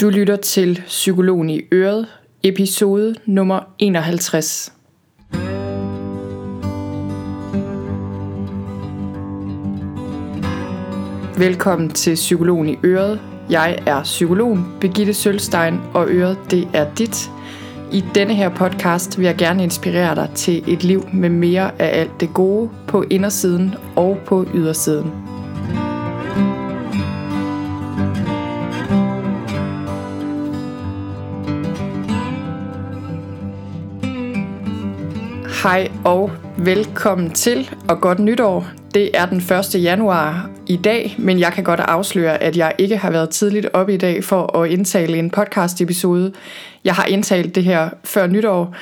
Du lytter til Psykologen i Øret, episode nummer 51. Velkommen til Psykologen i Øret. Jeg er psykologen Begitte Sølstein, og Øret det er dit. I denne her podcast vil jeg gerne inspirere dig til et liv med mere af alt det gode på indersiden og på ydersiden. Hej og velkommen til, og godt nytår. Det er den 1. januar i dag, men jeg kan godt afsløre, at jeg ikke har været tidligt op i dag for at indtale en podcast episode. Jeg har indtalt det her før nytår.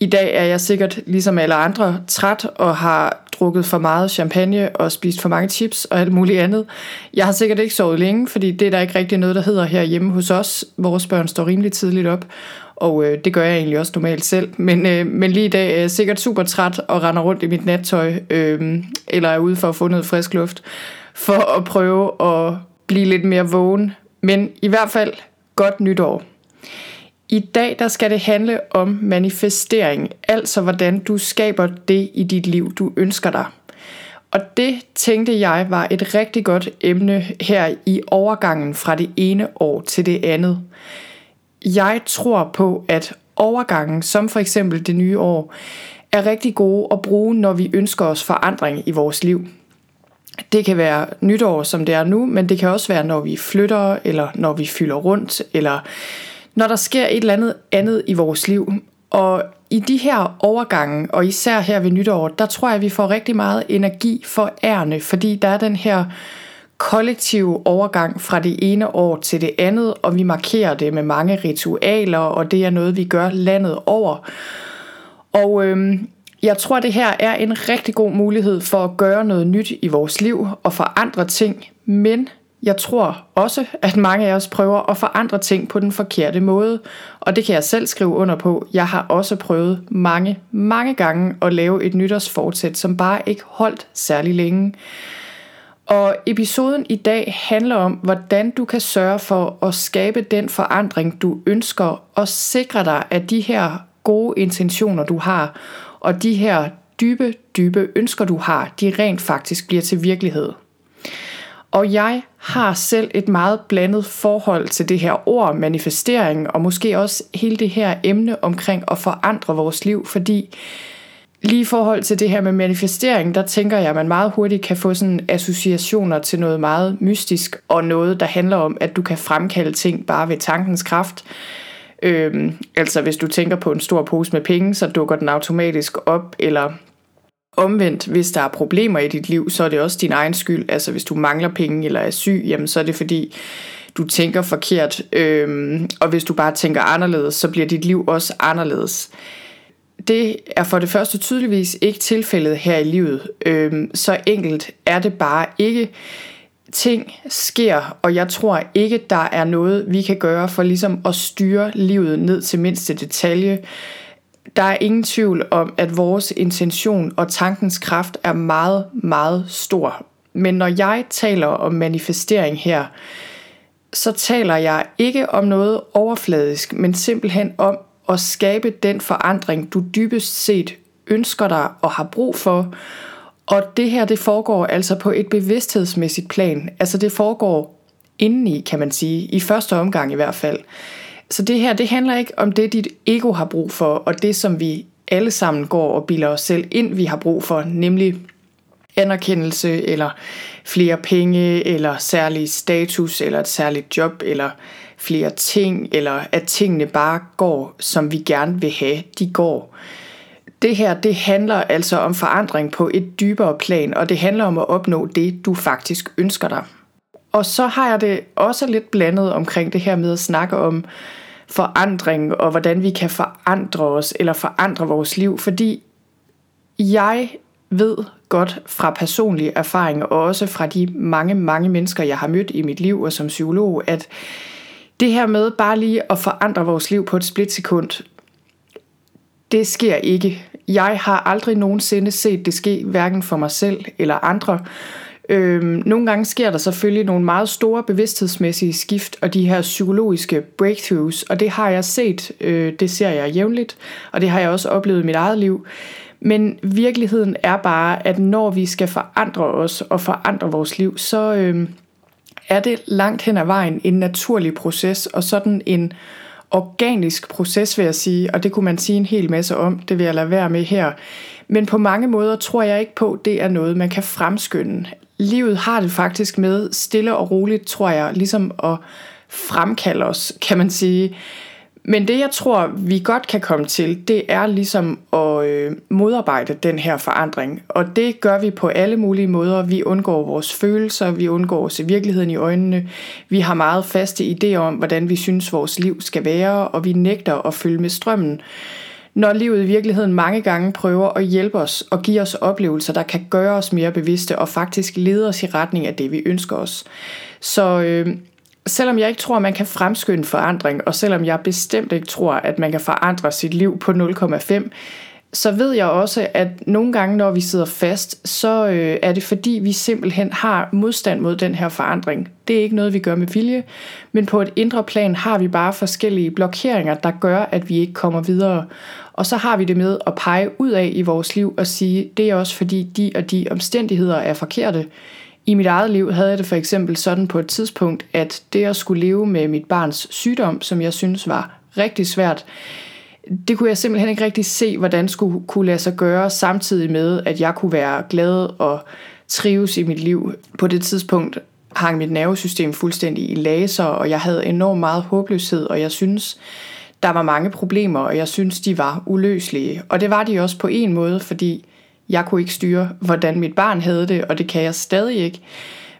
I dag er jeg sikkert, ligesom alle andre, træt og har drukket for meget champagne og spist for mange chips og alt muligt andet. Jeg har sikkert ikke sovet længe, fordi det er der ikke rigtig noget, der hedder her hjemme hos os. Vores børn står rimelig tidligt op, og øh, det gør jeg egentlig også normalt selv. Men, øh, men lige i dag er jeg sikkert super træt og render rundt i mit nattøj, øh, eller er ude for at få noget frisk luft, for at prøve at blive lidt mere vågen. Men i hvert fald godt nytår. I dag der skal det handle om manifestering, altså hvordan du skaber det i dit liv, du ønsker dig. Og det tænkte jeg var et rigtig godt emne her i overgangen fra det ene år til det andet. Jeg tror på, at overgangen, som for eksempel det nye år, er rigtig gode at bruge, når vi ønsker os forandring i vores liv. Det kan være nytår, som det er nu, men det kan også være, når vi flytter, eller når vi fylder rundt, eller når der sker et eller andet andet i vores liv. Og i de her overgange, og især her ved nytår, der tror jeg, at vi får rigtig meget energi for ærne, fordi der er den her kollektiv overgang fra det ene år til det andet, og vi markerer det med mange ritualer, og det er noget, vi gør landet over. Og øhm, jeg tror, det her er en rigtig god mulighed for at gøre noget nyt i vores liv og forandre ting, men jeg tror også, at mange af os prøver at forandre ting på den forkerte måde, og det kan jeg selv skrive under på. Jeg har også prøvet mange, mange gange at lave et nytårsfortsæt, som bare ikke holdt særlig længe. Og episoden i dag handler om, hvordan du kan sørge for at skabe den forandring, du ønsker, og sikre dig, at de her gode intentioner, du har, og de her dybe, dybe ønsker, du har, de rent faktisk bliver til virkelighed. Og jeg har selv et meget blandet forhold til det her ord manifestering, og måske også hele det her emne omkring at forandre vores liv, fordi lige i forhold til det her med manifestering, der tænker jeg, at man meget hurtigt kan få sådan associationer til noget meget mystisk, og noget, der handler om, at du kan fremkalde ting bare ved tankens kraft. Øhm, altså hvis du tænker på en stor pose med penge, så dukker den automatisk op, eller Omvendt, hvis der er problemer i dit liv, så er det også din egen skyld. Altså hvis du mangler penge eller er syg, jamen så er det fordi, du tænker forkert. Øhm, og hvis du bare tænker anderledes, så bliver dit liv også anderledes. Det er for det første tydeligvis ikke tilfældet her i livet. Øhm, så enkelt er det bare ikke. Ting sker, og jeg tror ikke, der er noget, vi kan gøre for ligesom at styre livet ned til mindste detalje. Der er ingen tvivl om, at vores intention og tankens kraft er meget, meget stor. Men når jeg taler om manifestering her, så taler jeg ikke om noget overfladisk, men simpelthen om at skabe den forandring, du dybest set ønsker dig og har brug for. Og det her, det foregår altså på et bevidsthedsmæssigt plan. Altså det foregår indeni, kan man sige, i første omgang i hvert fald. Så det her, det handler ikke om det, dit ego har brug for, og det, som vi alle sammen går og bilder os selv ind, vi har brug for, nemlig anerkendelse, eller flere penge, eller særlig status, eller et særligt job, eller flere ting, eller at tingene bare går, som vi gerne vil have, de går. Det her, det handler altså om forandring på et dybere plan, og det handler om at opnå det, du faktisk ønsker dig. Og så har jeg det også lidt blandet omkring det her med at snakke om forandring, og hvordan vi kan forandre os, eller forandre vores liv, fordi jeg ved godt fra personlig erfaring, og også fra de mange, mange mennesker, jeg har mødt i mit liv og som psykolog, at det her med bare lige at forandre vores liv på et splitsekund, det sker ikke. Jeg har aldrig nogensinde set det ske, hverken for mig selv eller andre. Øhm, nogle gange sker der selvfølgelig nogle meget store bevidsthedsmæssige skift og de her psykologiske breakthroughs, og det har jeg set, øh, det ser jeg jævnligt, og det har jeg også oplevet i mit eget liv. Men virkeligheden er bare, at når vi skal forandre os og forandre vores liv, så øh, er det langt hen ad vejen en naturlig proces, og sådan en organisk proces, vil jeg sige, og det kunne man sige en hel masse om, det vil jeg lade være med her. Men på mange måder tror jeg ikke på, at det er noget, man kan fremskynde. Livet har det faktisk med stille og roligt, tror jeg, ligesom at fremkalde os, kan man sige. Men det jeg tror, vi godt kan komme til, det er ligesom at øh, modarbejde den her forandring. Og det gør vi på alle mulige måder. Vi undgår vores følelser, vi undgår at se virkeligheden i øjnene. Vi har meget faste idéer om, hvordan vi synes, vores liv skal være, og vi nægter at følge med strømmen. Når livet i virkeligheden mange gange prøver at hjælpe os og give os oplevelser, der kan gøre os mere bevidste og faktisk lede os i retning af det, vi ønsker os. Så øh, selvom jeg ikke tror, at man kan fremskynde forandring, og selvom jeg bestemt ikke tror, at man kan forandre sit liv på 0,5, så ved jeg også, at nogle gange, når vi sidder fast, så øh, er det fordi, vi simpelthen har modstand mod den her forandring. Det er ikke noget, vi gør med vilje, men på et indre plan har vi bare forskellige blokeringer, der gør, at vi ikke kommer videre. Og så har vi det med at pege ud af i vores liv og sige, det er også fordi de og de omstændigheder er forkerte. I mit eget liv havde jeg det for eksempel sådan på et tidspunkt, at det at skulle leve med mit barns sygdom, som jeg synes var rigtig svært, det kunne jeg simpelthen ikke rigtig se, hvordan skulle kunne lade sig gøre, samtidig med, at jeg kunne være glad og trives i mit liv. På det tidspunkt hang mit nervesystem fuldstændig i laser, og jeg havde enormt meget håbløshed, og jeg synes, der var mange problemer, og jeg synes, de var uløselige. Og det var de også på en måde, fordi jeg kunne ikke styre, hvordan mit barn havde det, og det kan jeg stadig ikke.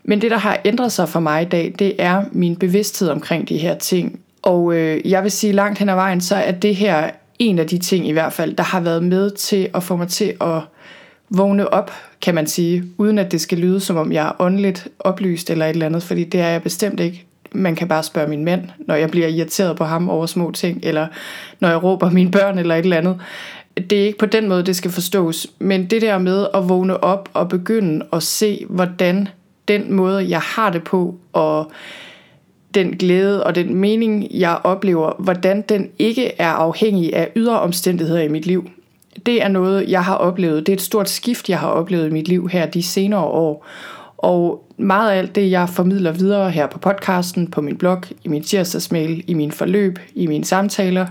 Men det, der har ændret sig for mig i dag, det er min bevidsthed omkring de her ting. Og øh, jeg vil sige langt hen ad vejen, så er det her en af de ting i hvert fald, der har været med til at få mig til at vågne op, kan man sige, uden at det skal lyde som om jeg er åndeligt oplyst eller et eller andet, fordi det er jeg bestemt ikke. Man kan bare spørge min mand, når jeg bliver irriteret på ham over små ting, eller når jeg råber mine børn eller et eller andet det er ikke på den måde, det skal forstås, men det der med at vågne op og begynde at se, hvordan den måde, jeg har det på, og den glæde og den mening, jeg oplever, hvordan den ikke er afhængig af ydre omstændigheder i mit liv. Det er noget, jeg har oplevet. Det er et stort skift, jeg har oplevet i mit liv her de senere år. Og meget af alt det, jeg formidler videre her på podcasten, på min blog, i min tirsdagsmail, i min forløb, i mine samtaler,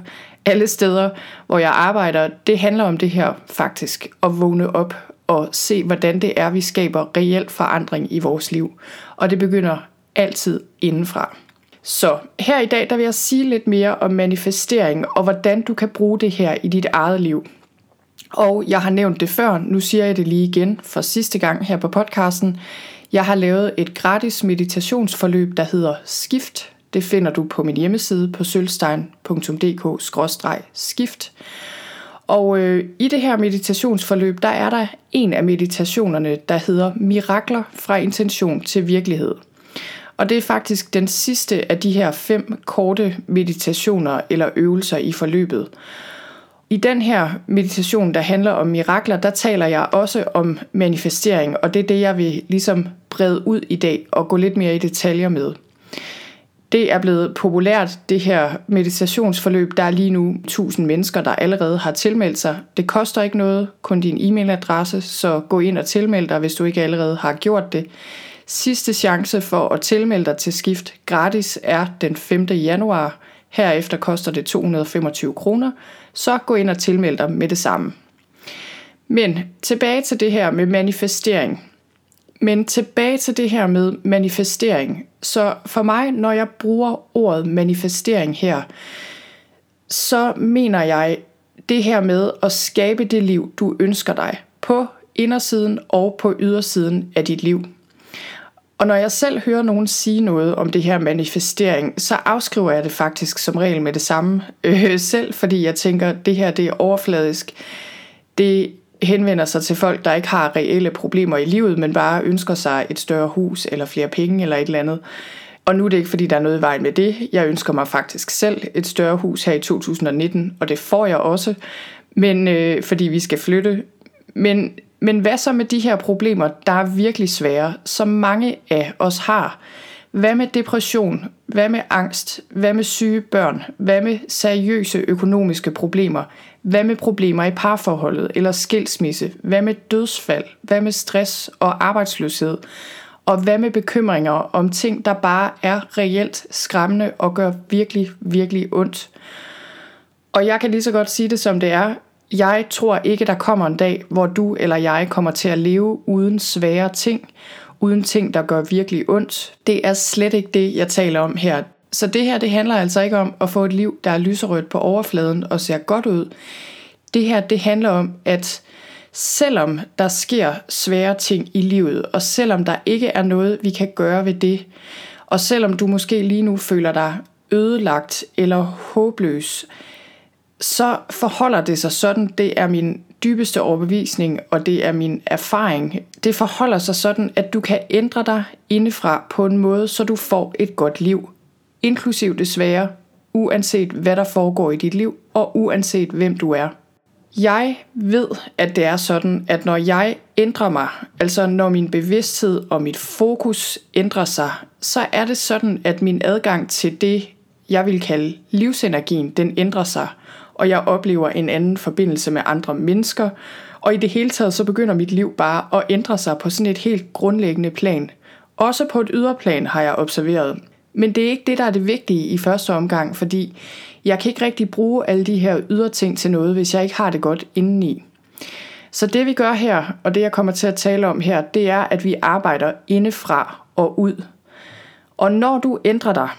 alle steder, hvor jeg arbejder, det handler om det her faktisk, at vågne op og se, hvordan det er, vi skaber reel forandring i vores liv. Og det begynder altid indenfra. Så her i dag, der vil jeg sige lidt mere om manifestering, og hvordan du kan bruge det her i dit eget liv. Og jeg har nævnt det før, nu siger jeg det lige igen for sidste gang her på podcasten. Jeg har lavet et gratis meditationsforløb, der hedder Skift det finder du på min hjemmeside på sølvstein.dk-skift. Og øh, i det her meditationsforløb, der er der en af meditationerne, der hedder Mirakler fra intention til virkelighed. Og det er faktisk den sidste af de her fem korte meditationer eller øvelser i forløbet. I den her meditation, der handler om mirakler, der taler jeg også om manifestering, og det er det, jeg vil ligesom brede ud i dag og gå lidt mere i detaljer med. Det er blevet populært, det her meditationsforløb. Der er lige nu 1000 mennesker, der allerede har tilmeldt sig. Det koster ikke noget, kun din e-mailadresse, så gå ind og tilmeld dig, hvis du ikke allerede har gjort det. Sidste chance for at tilmelde dig til skift gratis er den 5. januar. Herefter koster det 225 kroner, så gå ind og tilmeld dig med det samme. Men tilbage til det her med manifestering. Men tilbage til det her med manifestering. Så for mig, når jeg bruger ordet manifestering her, så mener jeg det her med at skabe det liv, du ønsker dig på indersiden og på ydersiden af dit liv. Og når jeg selv hører nogen sige noget om det her manifestering, så afskriver jeg det faktisk som regel med det samme øh, selv, fordi jeg tænker, det her det er overfladisk. Det henvender sig til folk, der ikke har reelle problemer i livet, men bare ønsker sig et større hus eller flere penge eller et eller andet. Og nu er det ikke, fordi der er noget i vejen med det. Jeg ønsker mig faktisk selv et større hus her i 2019, og det får jeg også, men øh, fordi vi skal flytte. Men Men hvad så med de her problemer, der er virkelig svære, som mange af os har? Hvad med depression? Hvad med angst? Hvad med syge børn? Hvad med seriøse økonomiske problemer? Hvad med problemer i parforholdet eller skilsmisse? Hvad med dødsfald? Hvad med stress og arbejdsløshed? Og hvad med bekymringer om ting, der bare er reelt skræmmende og gør virkelig, virkelig ondt? Og jeg kan lige så godt sige det som det er. Jeg tror ikke, der kommer en dag, hvor du eller jeg kommer til at leve uden svære ting, uden ting, der gør virkelig ondt. Det er slet ikke det, jeg taler om her. Så det her, det handler altså ikke om at få et liv, der er lyserødt på overfladen og ser godt ud. Det her, det handler om, at selvom der sker svære ting i livet, og selvom der ikke er noget, vi kan gøre ved det, og selvom du måske lige nu føler dig ødelagt eller håbløs, så forholder det sig sådan, det er min dybeste overbevisning, og det er min erfaring. Det forholder sig sådan, at du kan ændre dig indefra på en måde, så du får et godt liv. Inklusiv det svære, uanset hvad der foregår i dit liv, og uanset hvem du er. Jeg ved, at det er sådan, at når jeg ændrer mig, altså når min bevidsthed og mit fokus ændrer sig, så er det sådan, at min adgang til det, jeg vil kalde livsenergien, den ændrer sig – og jeg oplever en anden forbindelse med andre mennesker, og i det hele taget så begynder mit liv bare at ændre sig på sådan et helt grundlæggende plan. Også på et yderplan har jeg observeret. Men det er ikke det, der er det vigtige i første omgang, fordi jeg kan ikke rigtig bruge alle de her ydre ting til noget, hvis jeg ikke har det godt indeni. Så det vi gør her, og det jeg kommer til at tale om her, det er, at vi arbejder indefra og ud. Og når du ændrer dig,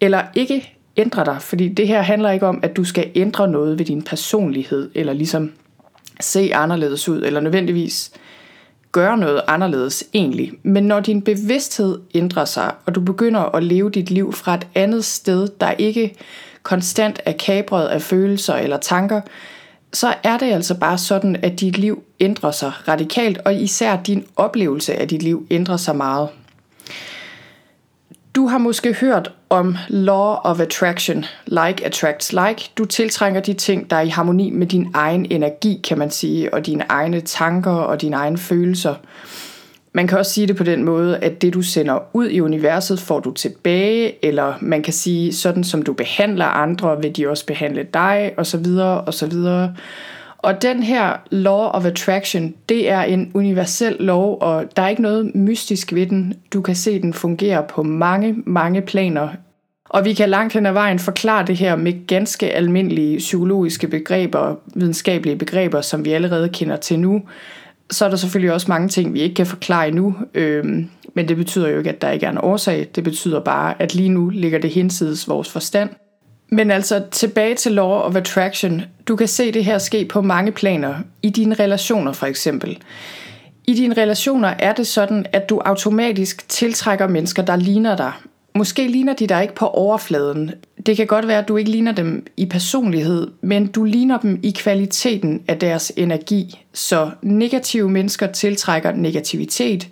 eller ikke ændrer dig, fordi det her handler ikke om, at du skal ændre noget ved din personlighed, eller ligesom se anderledes ud, eller nødvendigvis gøre noget anderledes egentlig. Men når din bevidsthed ændrer sig, og du begynder at leve dit liv fra et andet sted, der ikke konstant er kabret af følelser eller tanker, så er det altså bare sådan, at dit liv ændrer sig radikalt, og især din oplevelse af dit liv ændrer sig meget. Du har måske hørt om law of attraction, like attracts like. Du tiltrænger de ting, der er i harmoni med din egen energi, kan man sige, og dine egne tanker og dine egne følelser. Man kan også sige det på den måde, at det du sender ud i universet, får du tilbage, eller man kan sige, sådan som du behandler andre, vil de også behandle dig, osv. osv. Og den her law of attraction, det er en universel lov, og der er ikke noget mystisk ved den. Du kan se, den fungerer på mange, mange planer. Og vi kan langt hen ad vejen forklare det her med ganske almindelige psykologiske begreber, videnskabelige begreber, som vi allerede kender til nu. Så er der selvfølgelig også mange ting, vi ikke kan forklare endnu, øhm, men det betyder jo ikke, at der ikke er en årsag. Det betyder bare, at lige nu ligger det hinsides vores forstand. Men altså tilbage til Law of Attraction. Du kan se det her ske på mange planer. I dine relationer for eksempel. I dine relationer er det sådan, at du automatisk tiltrækker mennesker, der ligner dig. Måske ligner de dig ikke på overfladen. Det kan godt være, at du ikke ligner dem i personlighed, men du ligner dem i kvaliteten af deres energi. Så negative mennesker tiltrækker negativitet,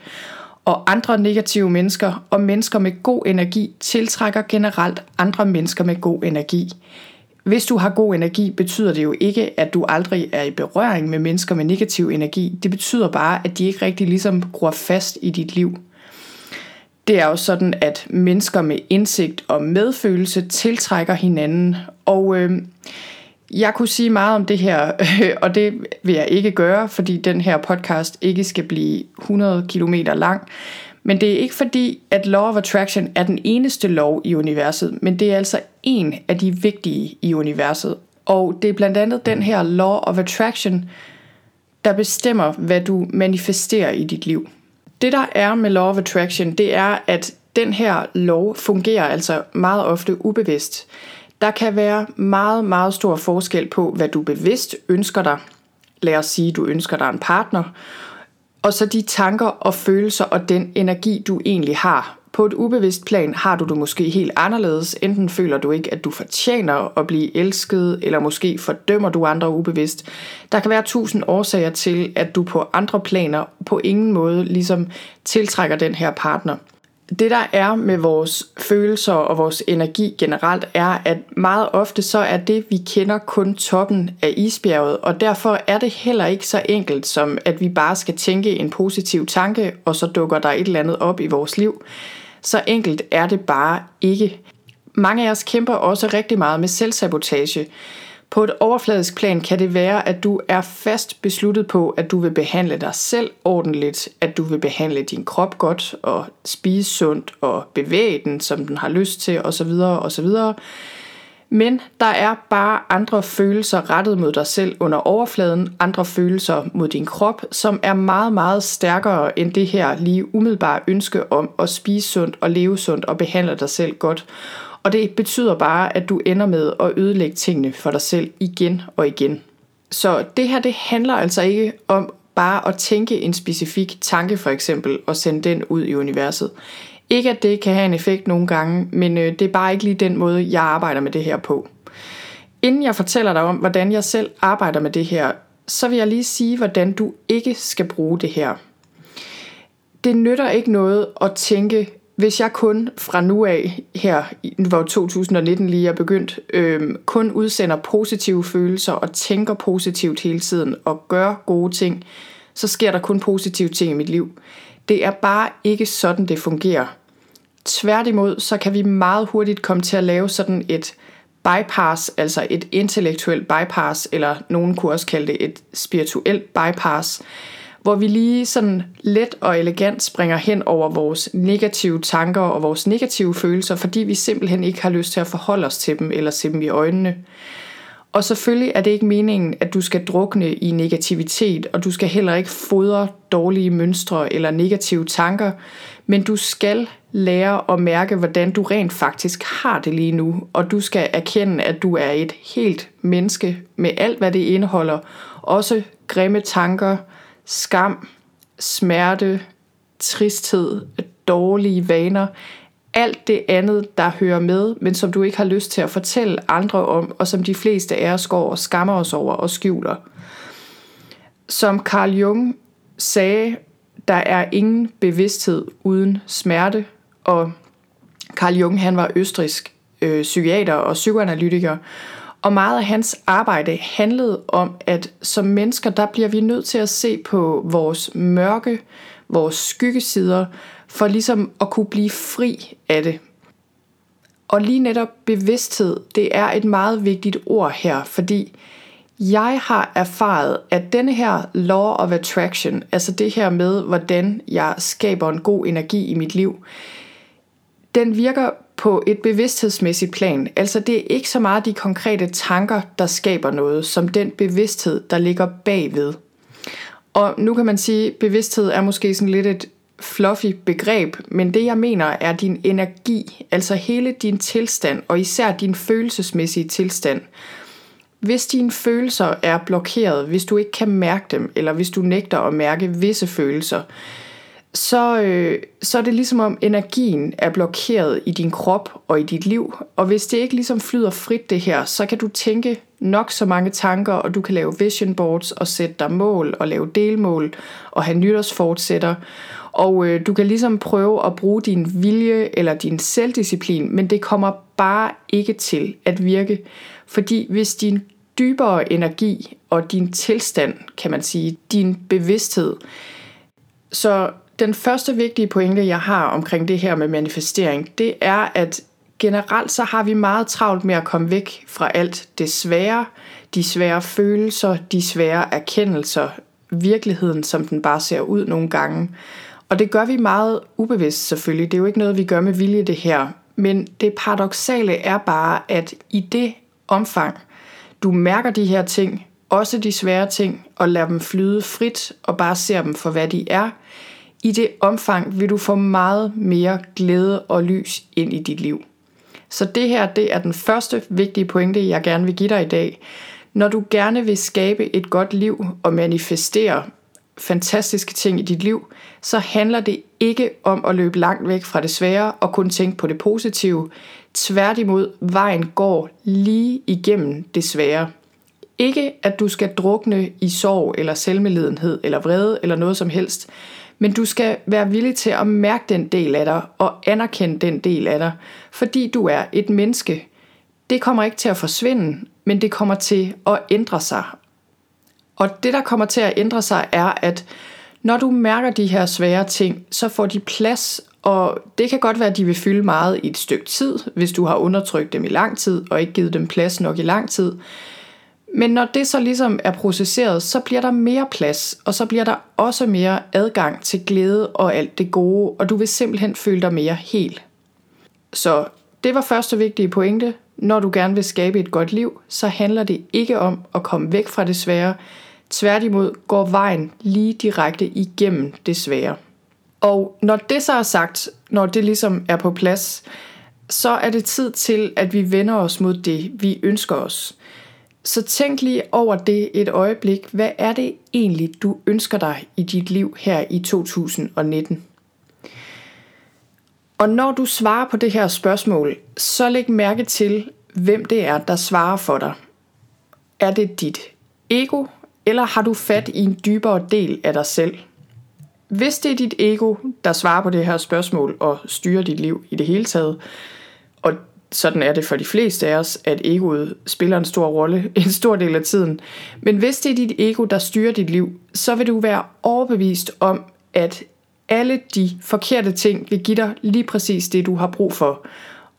og andre negative mennesker og mennesker med god energi tiltrækker generelt andre mennesker med god energi. Hvis du har god energi, betyder det jo ikke, at du aldrig er i berøring med mennesker med negativ energi. Det betyder bare, at de ikke rigtig ligesom gror fast i dit liv. Det er jo sådan, at mennesker med indsigt og medfølelse tiltrækker hinanden. Og øh, jeg kunne sige meget om det her, og det vil jeg ikke gøre, fordi den her podcast ikke skal blive 100 km lang. Men det er ikke fordi, at Law of Attraction er den eneste lov i universet, men det er altså en af de vigtige i universet. Og det er blandt andet den her Law of Attraction, der bestemmer, hvad du manifesterer i dit liv. Det der er med Law of Attraction, det er, at den her lov fungerer altså meget ofte ubevidst. Der kan være meget, meget stor forskel på, hvad du bevidst ønsker dig. Lad os sige, du ønsker dig en partner. Og så de tanker og følelser og den energi, du egentlig har. På et ubevidst plan har du det måske helt anderledes. Enten føler du ikke, at du fortjener at blive elsket, eller måske fordømmer du andre ubevidst. Der kan være tusind årsager til, at du på andre planer på ingen måde ligesom tiltrækker den her partner det der er med vores følelser og vores energi generelt er, at meget ofte så er det, vi kender kun toppen af isbjerget, og derfor er det heller ikke så enkelt som, at vi bare skal tænke en positiv tanke, og så dukker der et eller andet op i vores liv. Så enkelt er det bare ikke. Mange af os kæmper også rigtig meget med selvsabotage. På et overfladisk plan kan det være, at du er fast besluttet på, at du vil behandle dig selv ordentligt, at du vil behandle din krop godt og spise sundt og bevæge den, som den har lyst til osv. osv. Men der er bare andre følelser rettet mod dig selv under overfladen, andre følelser mod din krop, som er meget, meget stærkere end det her lige umiddelbare ønske om at spise sundt og leve sundt og behandle dig selv godt. Og det betyder bare, at du ender med at ødelægge tingene for dig selv igen og igen. Så det her, det handler altså ikke om bare at tænke en specifik tanke for eksempel, og sende den ud i universet. Ikke at det kan have en effekt nogle gange, men øh, det er bare ikke lige den måde, jeg arbejder med det her på. Inden jeg fortæller dig om, hvordan jeg selv arbejder med det her, så vil jeg lige sige, hvordan du ikke skal bruge det her. Det nytter ikke noget at tænke, hvis jeg kun fra nu af, her hvor 2019 lige er begyndt, øh, kun udsender positive følelser og tænker positivt hele tiden og gør gode ting, så sker der kun positive ting i mit liv. Det er bare ikke sådan, det fungerer. Tværtimod, så kan vi meget hurtigt komme til at lave sådan et bypass, altså et intellektuelt bypass, eller nogen kunne også kalde det et spirituelt bypass, hvor vi lige sådan let og elegant springer hen over vores negative tanker og vores negative følelser, fordi vi simpelthen ikke har lyst til at forholde os til dem eller se dem i øjnene. Og selvfølgelig er det ikke meningen, at du skal drukne i negativitet, og du skal heller ikke fodre dårlige mønstre eller negative tanker, men du skal lære at mærke, hvordan du rent faktisk har det lige nu, og du skal erkende, at du er et helt menneske med alt, hvad det indeholder, også grimme tanker, skam, smerte, tristhed, dårlige vaner, alt det andet, der hører med, men som du ikke har lyst til at fortælle andre om, og som de fleste af os går og skammer os over og skjuler. Som Carl Jung sagde, der er ingen bevidsthed uden smerte, og Carl Jung han var østrisk øh, psykiater og psykoanalytiker, og meget af hans arbejde handlede om, at som mennesker, der bliver vi nødt til at se på vores mørke, vores skyggesider, for ligesom at kunne blive fri af det. Og lige netop bevidsthed, det er et meget vigtigt ord her, fordi jeg har erfaret, at denne her law of attraction, altså det her med, hvordan jeg skaber en god energi i mit liv, den virker på et bevidsthedsmæssigt plan. Altså det er ikke så meget de konkrete tanker, der skaber noget, som den bevidsthed, der ligger bagved. Og nu kan man sige, at bevidsthed er måske sådan lidt et fluffy begreb, men det jeg mener er din energi, altså hele din tilstand, og især din følelsesmæssige tilstand. Hvis dine følelser er blokeret, hvis du ikke kan mærke dem, eller hvis du nægter at mærke visse følelser, så, øh, så er det ligesom om energien er blokeret i din krop og i dit liv. Og hvis det ikke ligesom flyder frit det her, så kan du tænke nok så mange tanker, og du kan lave vision boards og sætte dig mål og lave delmål og have nytårsfortsætter. Og øh, du kan ligesom prøve at bruge din vilje eller din selvdisciplin, men det kommer bare ikke til at virke. Fordi hvis din dybere energi og din tilstand, kan man sige, din bevidsthed, så den første vigtige pointe, jeg har omkring det her med manifestering, det er, at generelt så har vi meget travlt med at komme væk fra alt det svære, de svære følelser, de svære erkendelser, virkeligheden, som den bare ser ud nogle gange. Og det gør vi meget ubevidst selvfølgelig. Det er jo ikke noget, vi gør med vilje det her. Men det paradoxale er bare, at i det omfang, du mærker de her ting, også de svære ting, og lader dem flyde frit og bare ser dem for, hvad de er, i det omfang vil du få meget mere glæde og lys ind i dit liv. Så det her, det er den første vigtige pointe, jeg gerne vil give dig i dag. Når du gerne vil skabe et godt liv og manifestere fantastiske ting i dit liv, så handler det ikke om at løbe langt væk fra det svære og kun tænke på det positive. Tværtimod, vejen går lige igennem det svære. Ikke at du skal drukne i sorg eller selvmedlidenhed eller vrede eller noget som helst, men du skal være villig til at mærke den del af dig og anerkende den del af dig, fordi du er et menneske. Det kommer ikke til at forsvinde, men det kommer til at ændre sig. Og det, der kommer til at ændre sig, er, at når du mærker de her svære ting, så får de plads, og det kan godt være, at de vil fylde meget i et stykke tid, hvis du har undertrykt dem i lang tid, og ikke givet dem plads nok i lang tid. Men når det så ligesom er processeret, så bliver der mere plads, og så bliver der også mere adgang til glæde og alt det gode, og du vil simpelthen føle dig mere hel. Så det var første vigtige pointe. Når du gerne vil skabe et godt liv, så handler det ikke om at komme væk fra det svære. Tværtimod går vejen lige direkte igennem det svære. Og når det så er sagt, når det ligesom er på plads, så er det tid til, at vi vender os mod det, vi ønsker os. Så tænk lige over det et øjeblik. Hvad er det egentlig, du ønsker dig i dit liv her i 2019? Og når du svarer på det her spørgsmål, så læg mærke til, hvem det er, der svarer for dig. Er det dit ego, eller har du fat i en dybere del af dig selv? Hvis det er dit ego, der svarer på det her spørgsmål og styrer dit liv i det hele taget, og sådan er det for de fleste af os, at egoet spiller en stor rolle en stor del af tiden. Men hvis det er dit ego, der styrer dit liv, så vil du være overbevist om, at alle de forkerte ting vil give dig lige præcis det, du har brug for.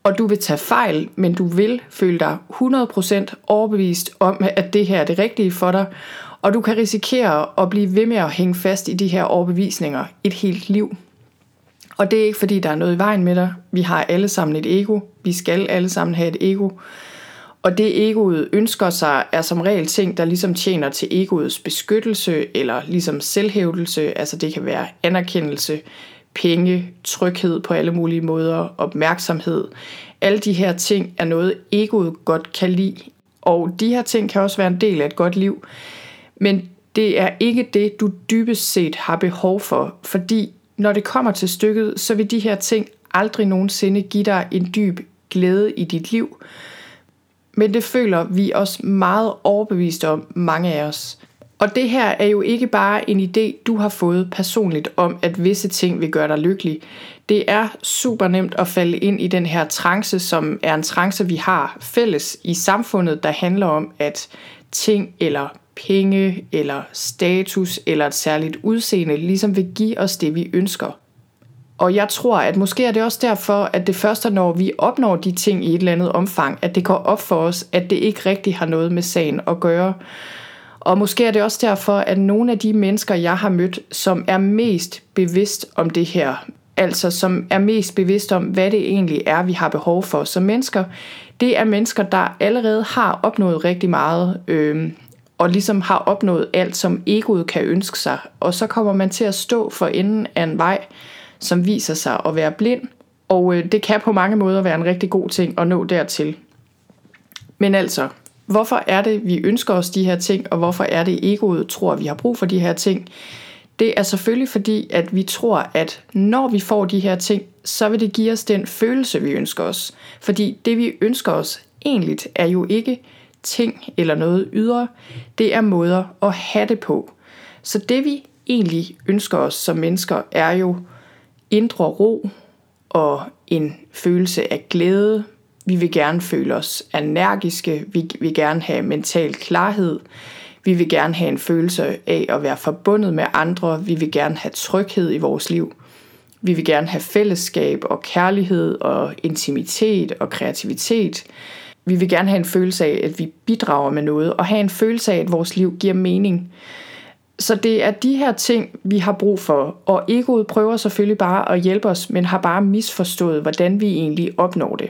Og du vil tage fejl, men du vil føle dig 100% overbevist om, at det her er det rigtige for dig. Og du kan risikere at blive ved med at hænge fast i de her overbevisninger et helt liv. Og det er ikke fordi, der er noget i vejen med dig. Vi har alle sammen et ego. Vi skal alle sammen have et ego. Og det egoet ønsker sig, er som regel ting, der ligesom tjener til egoets beskyttelse, eller ligesom selvhævdelse, altså det kan være anerkendelse, penge, tryghed på alle mulige måder, opmærksomhed. Alle de her ting er noget, egoet godt kan lide. Og de her ting kan også være en del af et godt liv. Men det er ikke det, du dybest set har behov for, fordi når det kommer til stykket, så vil de her ting aldrig nogensinde give dig en dyb glæde i dit liv. Men det føler vi os meget overbevist om, mange af os. Og det her er jo ikke bare en idé, du har fået personligt om, at visse ting vil gøre dig lykkelig. Det er super nemt at falde ind i den her trance, som er en trance, vi har fælles i samfundet, der handler om, at ting eller penge eller status eller et særligt udseende ligesom vil give os det, vi ønsker. Og jeg tror, at måske er det også derfor, at det første, når vi opnår de ting i et eller andet omfang, at det går op for os, at det ikke rigtig har noget med sagen at gøre. Og måske er det også derfor, at nogle af de mennesker, jeg har mødt, som er mest bevidst om det her, altså som er mest bevidst om, hvad det egentlig er, vi har behov for som mennesker, det er mennesker, der allerede har opnået rigtig meget. Øh, og ligesom har opnået alt, som egoet kan ønske sig. Og så kommer man til at stå for enden af en vej, som viser sig at være blind. Og øh, det kan på mange måder være en rigtig god ting at nå dertil. Men altså, hvorfor er det, vi ønsker os de her ting, og hvorfor er det, egoet tror, at vi har brug for de her ting? Det er selvfølgelig fordi, at vi tror, at når vi får de her ting, så vil det give os den følelse, vi ønsker os. Fordi det, vi ønsker os egentlig, er jo ikke ting eller noget ydre, det er måder at have det på. Så det vi egentlig ønsker os som mennesker er jo indre ro og en følelse af glæde. Vi vil gerne føle os energiske, vi vil gerne have mental klarhed, vi vil gerne have en følelse af at være forbundet med andre, vi vil gerne have tryghed i vores liv. Vi vil gerne have fællesskab og kærlighed og intimitet og kreativitet vi vil gerne have en følelse af, at vi bidrager med noget, og have en følelse af, at vores liv giver mening. Så det er de her ting, vi har brug for, og egoet prøver selvfølgelig bare at hjælpe os, men har bare misforstået, hvordan vi egentlig opnår det.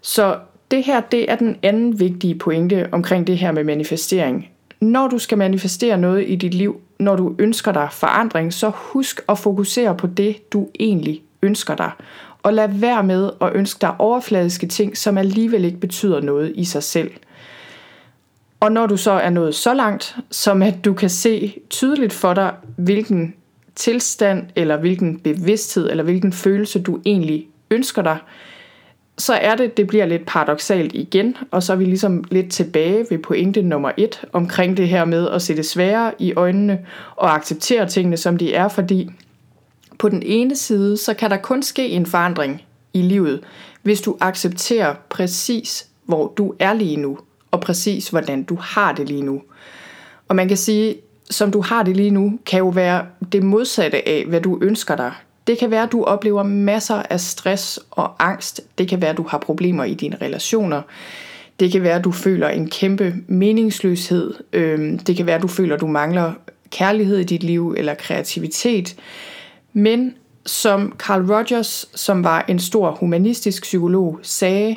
Så det her, det er den anden vigtige pointe omkring det her med manifestering. Når du skal manifestere noget i dit liv, når du ønsker dig forandring, så husk at fokusere på det, du egentlig ønsker dig og lad være med at ønske dig overfladiske ting, som alligevel ikke betyder noget i sig selv. Og når du så er nået så langt, som at du kan se tydeligt for dig, hvilken tilstand, eller hvilken bevidsthed, eller hvilken følelse du egentlig ønsker dig, så er det, det bliver lidt paradoxalt igen, og så er vi ligesom lidt tilbage ved pointe nummer et omkring det her med at se det svære i øjnene og acceptere tingene, som de er, fordi på den ene side, så kan der kun ske en forandring i livet, hvis du accepterer præcis, hvor du er lige nu, og præcis, hvordan du har det lige nu. Og man kan sige, som du har det lige nu, kan jo være det modsatte af, hvad du ønsker dig. Det kan være, at du oplever masser af stress og angst. Det kan være, at du har problemer i dine relationer. Det kan være, at du føler en kæmpe meningsløshed. Øhm, det kan være, at du føler, at du mangler kærlighed i dit liv eller kreativitet. Men som Carl Rogers, som var en stor humanistisk psykolog, sagde,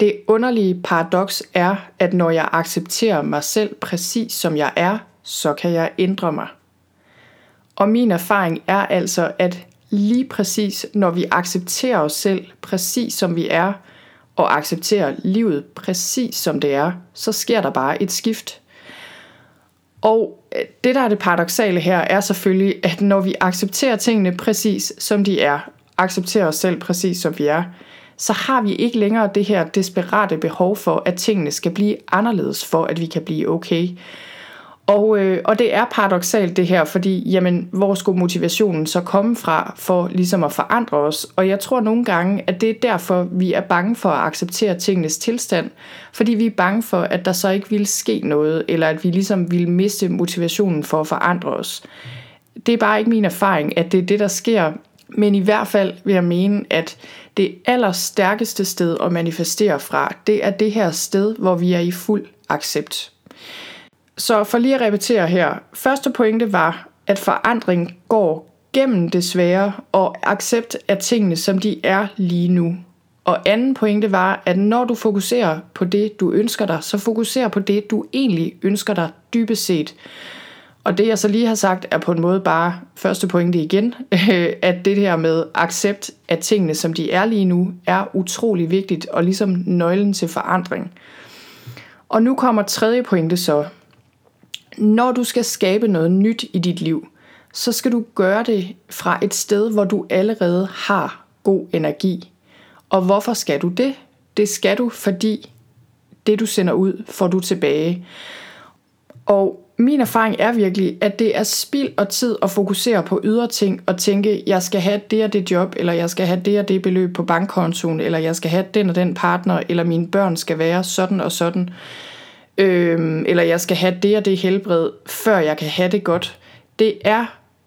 det underlige paradoks er, at når jeg accepterer mig selv præcis som jeg er, så kan jeg ændre mig. Og min erfaring er altså, at lige præcis når vi accepterer os selv præcis som vi er, og accepterer livet præcis som det er, så sker der bare et skift. Og øh, det, der er det paradoxale her, er selvfølgelig, at når vi accepterer tingene præcis som de er, accepterer os selv præcis som vi er, så har vi ikke længere det her desperate behov for, at tingene skal blive anderledes, for at vi kan blive okay. Og, øh, og det er paradoxalt det her, fordi jamen, hvor skulle motivationen så komme fra for ligesom at forandre os? Og jeg tror nogle gange, at det er derfor, vi er bange for at acceptere tingenes tilstand, fordi vi er bange for, at der så ikke vil ske noget, eller at vi ligesom vil miste motivationen for at forandre os. Det er bare ikke min erfaring, at det er det, der sker, men i hvert fald vil jeg mene, at det allerstærkeste sted at manifestere fra, det er det her sted, hvor vi er i fuld accept. Så for lige at repetere her. Første pointe var, at forandring går gennem det svære og accept af tingene, som de er lige nu. Og anden pointe var, at når du fokuserer på det, du ønsker dig, så fokuser på det, du egentlig ønsker dig dybest set. Og det jeg så lige har sagt, er på en måde bare første pointe igen, at det her med accept af tingene, som de er lige nu, er utrolig vigtigt og ligesom nøglen til forandring. Og nu kommer tredje pointe så, når du skal skabe noget nyt i dit liv, så skal du gøre det fra et sted, hvor du allerede har god energi. Og hvorfor skal du det? Det skal du, fordi det du sender ud, får du tilbage. Og min erfaring er virkelig, at det er spild og tid at fokusere på ydre ting og tænke, jeg skal have det og det job, eller jeg skal have det og det beløb på bankkontoen, eller jeg skal have den og den partner, eller mine børn skal være sådan og sådan øhm, eller jeg skal have det og det helbred, før jeg kan have det godt. Det er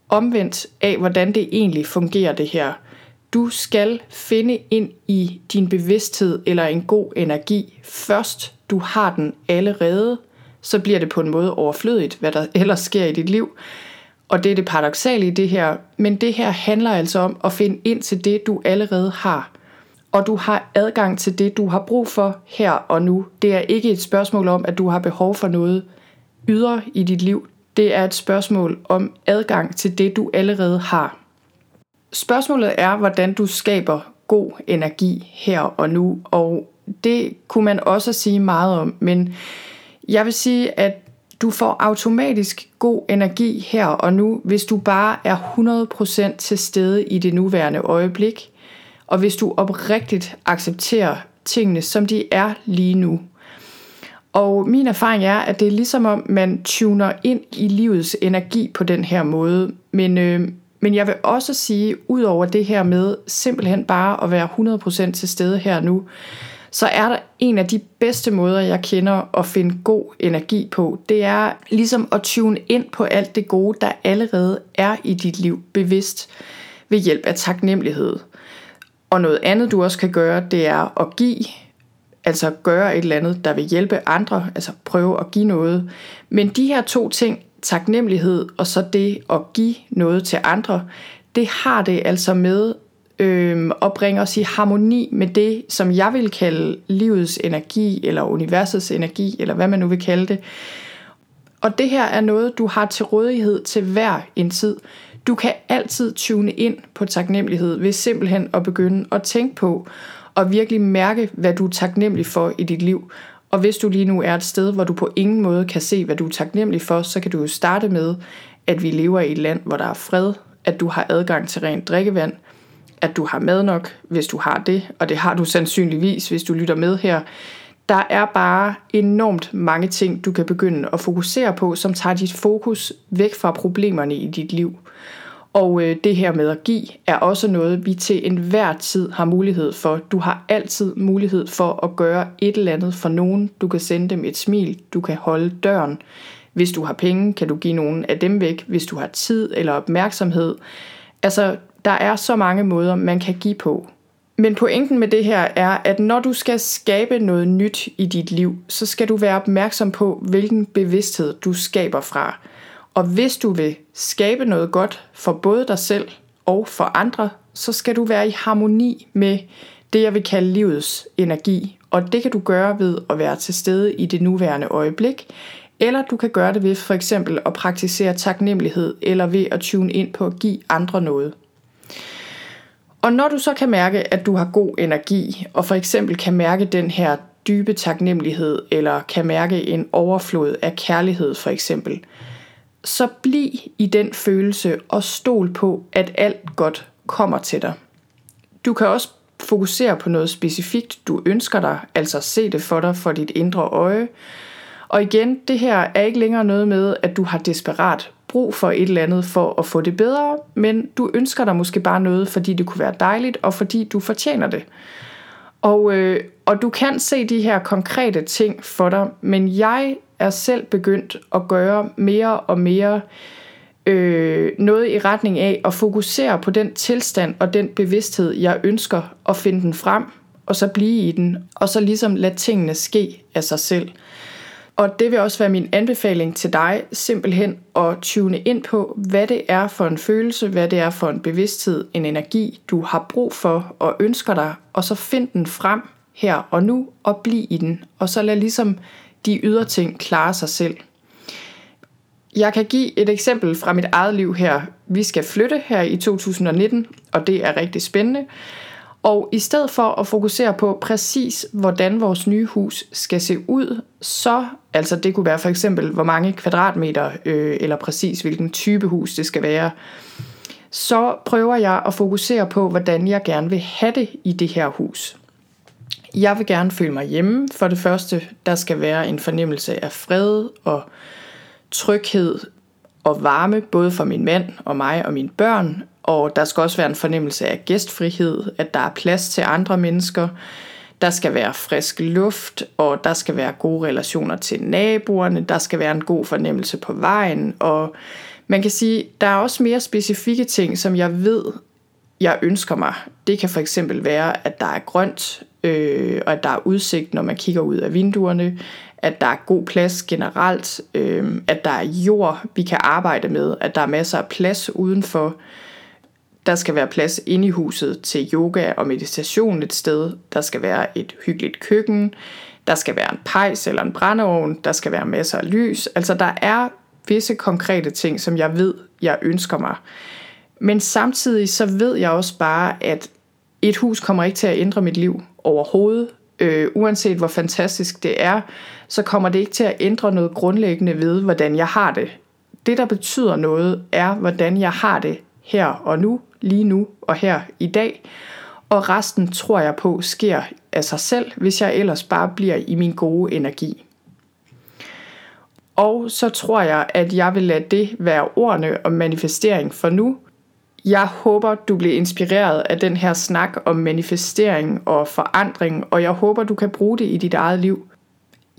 omvendt af, hvordan det egentlig fungerer det her. Du skal finde ind i din bevidsthed eller en god energi først. Du har den allerede, så bliver det på en måde overflødigt, hvad der ellers sker i dit liv. Og det er det paradoxale i det her. Men det her handler altså om at finde ind til det, du allerede har og du har adgang til det, du har brug for her og nu. Det er ikke et spørgsmål om, at du har behov for noget ydre i dit liv. Det er et spørgsmål om adgang til det, du allerede har. Spørgsmålet er, hvordan du skaber god energi her og nu, og det kunne man også sige meget om, men jeg vil sige, at du får automatisk god energi her og nu, hvis du bare er 100% til stede i det nuværende øjeblik – og hvis du oprigtigt accepterer tingene, som de er lige nu. Og min erfaring er, at det er ligesom om, man tuner ind i livets energi på den her måde. Men, øh, men jeg vil også sige, ud over det her med simpelthen bare at være 100% til stede her nu, så er der en af de bedste måder, jeg kender at finde god energi på. Det er ligesom at tune ind på alt det gode, der allerede er i dit liv bevidst ved hjælp af taknemmelighed. Og noget andet, du også kan gøre, det er at give, altså gøre et eller andet, der vil hjælpe andre, altså prøve at give noget. Men de her to ting, taknemmelighed og så det at give noget til andre, det har det altså med øh, at bringe os i harmoni med det, som jeg vil kalde livets energi, eller universets energi, eller hvad man nu vil kalde det. Og det her er noget, du har til rådighed til hver en tid. Du kan altid tune ind på taknemmelighed ved simpelthen at begynde at tænke på og virkelig mærke, hvad du er taknemmelig for i dit liv. Og hvis du lige nu er et sted, hvor du på ingen måde kan se, hvad du er taknemmelig for, så kan du jo starte med, at vi lever i et land, hvor der er fred, at du har adgang til rent drikkevand, at du har mad nok, hvis du har det, og det har du sandsynligvis, hvis du lytter med her. Der er bare enormt mange ting, du kan begynde at fokusere på, som tager dit fokus væk fra problemerne i dit liv. Og øh, det her med at give er også noget, vi til enhver tid har mulighed for. Du har altid mulighed for at gøre et eller andet for nogen. Du kan sende dem et smil, du kan holde døren. Hvis du har penge, kan du give nogen af dem væk. Hvis du har tid eller opmærksomhed. Altså, der er så mange måder, man kan give på. Men pointen med det her er, at når du skal skabe noget nyt i dit liv, så skal du være opmærksom på, hvilken bevidsthed du skaber fra. Og hvis du vil skabe noget godt for både dig selv og for andre, så skal du være i harmoni med det, jeg vil kalde livets energi. Og det kan du gøre ved at være til stede i det nuværende øjeblik, eller du kan gøre det ved for eksempel at praktisere taknemmelighed, eller ved at tune ind på at give andre noget. Og når du så kan mærke, at du har god energi, og for eksempel kan mærke den her dybe taknemmelighed, eller kan mærke en overflod af kærlighed for eksempel, så bliv i den følelse og stol på, at alt godt kommer til dig. Du kan også fokusere på noget specifikt, du ønsker dig, altså se det for dig for dit indre øje. Og igen, det her er ikke længere noget med, at du har desperat brug for et eller andet for at få det bedre, men du ønsker dig måske bare noget, fordi det kunne være dejligt, og fordi du fortjener det. Og, øh, og du kan se de her konkrete ting for dig, men jeg er selv begyndt at gøre mere og mere øh, noget i retning af at fokusere på den tilstand og den bevidsthed, jeg ønsker at finde den frem, og så blive i den, og så ligesom lade tingene ske af sig selv. Og det vil også være min anbefaling til dig, simpelthen at tune ind på, hvad det er for en følelse, hvad det er for en bevidsthed, en energi, du har brug for og ønsker dig, og så find den frem her og nu, og bliv i den, og så lad ligesom de ydre ting klarer sig selv. Jeg kan give et eksempel fra mit eget liv her. Vi skal flytte her i 2019, og det er rigtig spændende. Og i stedet for at fokusere på præcis, hvordan vores nye hus skal se ud, så, altså det kunne være for eksempel, hvor mange kvadratmeter, øh, eller præcis hvilken type hus det skal være, så prøver jeg at fokusere på, hvordan jeg gerne vil have det i det her hus. Jeg vil gerne føle mig hjemme. For det første, der skal være en fornemmelse af fred og tryghed og varme, både for min mand og mig og mine børn. Og der skal også være en fornemmelse af gæstfrihed, at der er plads til andre mennesker. Der skal være frisk luft, og der skal være gode relationer til naboerne. Der skal være en god fornemmelse på vejen. Og man kan sige, der er også mere specifikke ting, som jeg ved, jeg ønsker mig. Det kan for eksempel være, at der er grønt, øh, og at der er udsigt, når man kigger ud af vinduerne, at der er god plads generelt, øh, at der er jord, vi kan arbejde med, at der er masser af plads udenfor. Der skal være plads inde i huset til yoga og meditation et sted. Der skal være et hyggeligt køkken. Der skal være en pejs eller en brændeovn. Der skal være masser af lys. Altså der er visse konkrete ting, som jeg ved, jeg ønsker mig. Men samtidig så ved jeg også bare, at et hus kommer ikke til at ændre mit liv overhovedet. Øh, uanset hvor fantastisk det er, så kommer det ikke til at ændre noget grundlæggende ved, hvordan jeg har det. Det, der betyder noget, er, hvordan jeg har det her og nu, lige nu og her i dag. Og resten tror jeg på sker af sig selv, hvis jeg ellers bare bliver i min gode energi. Og så tror jeg, at jeg vil lade det være ordene om manifestering for nu, jeg håber, du bliver inspireret af den her snak om manifestering og forandring, og jeg håber, du kan bruge det i dit eget liv.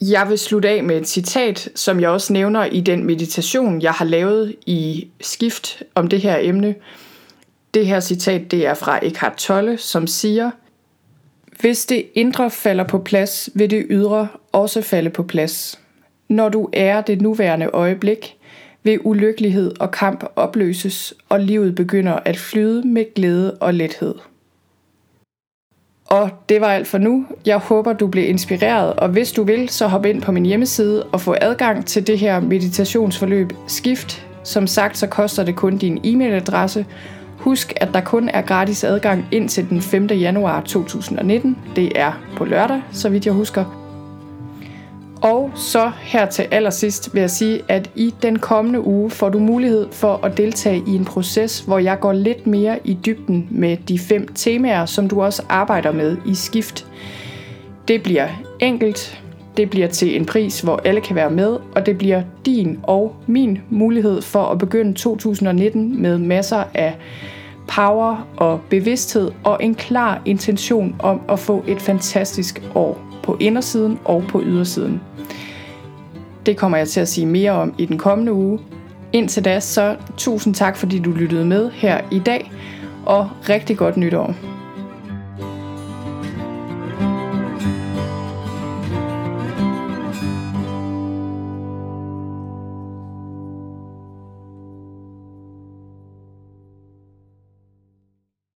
Jeg vil slutte af med et citat, som jeg også nævner i den meditation, jeg har lavet i skift om det her emne. Det her citat det er fra Eckhart Tolle, som siger, Hvis det indre falder på plads, vil det ydre også falde på plads. Når du er det nuværende øjeblik, vil ulykkelighed og kamp opløses, og livet begynder at flyde med glæde og lethed. Og det var alt for nu. Jeg håber, du blev inspireret, og hvis du vil, så hop ind på min hjemmeside og få adgang til det her meditationsforløb Skift. Som sagt, så koster det kun din e-mailadresse. Husk, at der kun er gratis adgang indtil den 5. januar 2019. Det er på lørdag, så vidt jeg husker. Og så her til allersidst vil jeg sige, at i den kommende uge får du mulighed for at deltage i en proces, hvor jeg går lidt mere i dybden med de fem temaer, som du også arbejder med i skift. Det bliver enkelt, det bliver til en pris, hvor alle kan være med, og det bliver din og min mulighed for at begynde 2019 med masser af power og bevidsthed og en klar intention om at få et fantastisk år på indersiden og på ydersiden. Det kommer jeg til at sige mere om i den kommende uge. Indtil da, så tusind tak fordi du lyttede med her i dag, og rigtig godt nytår.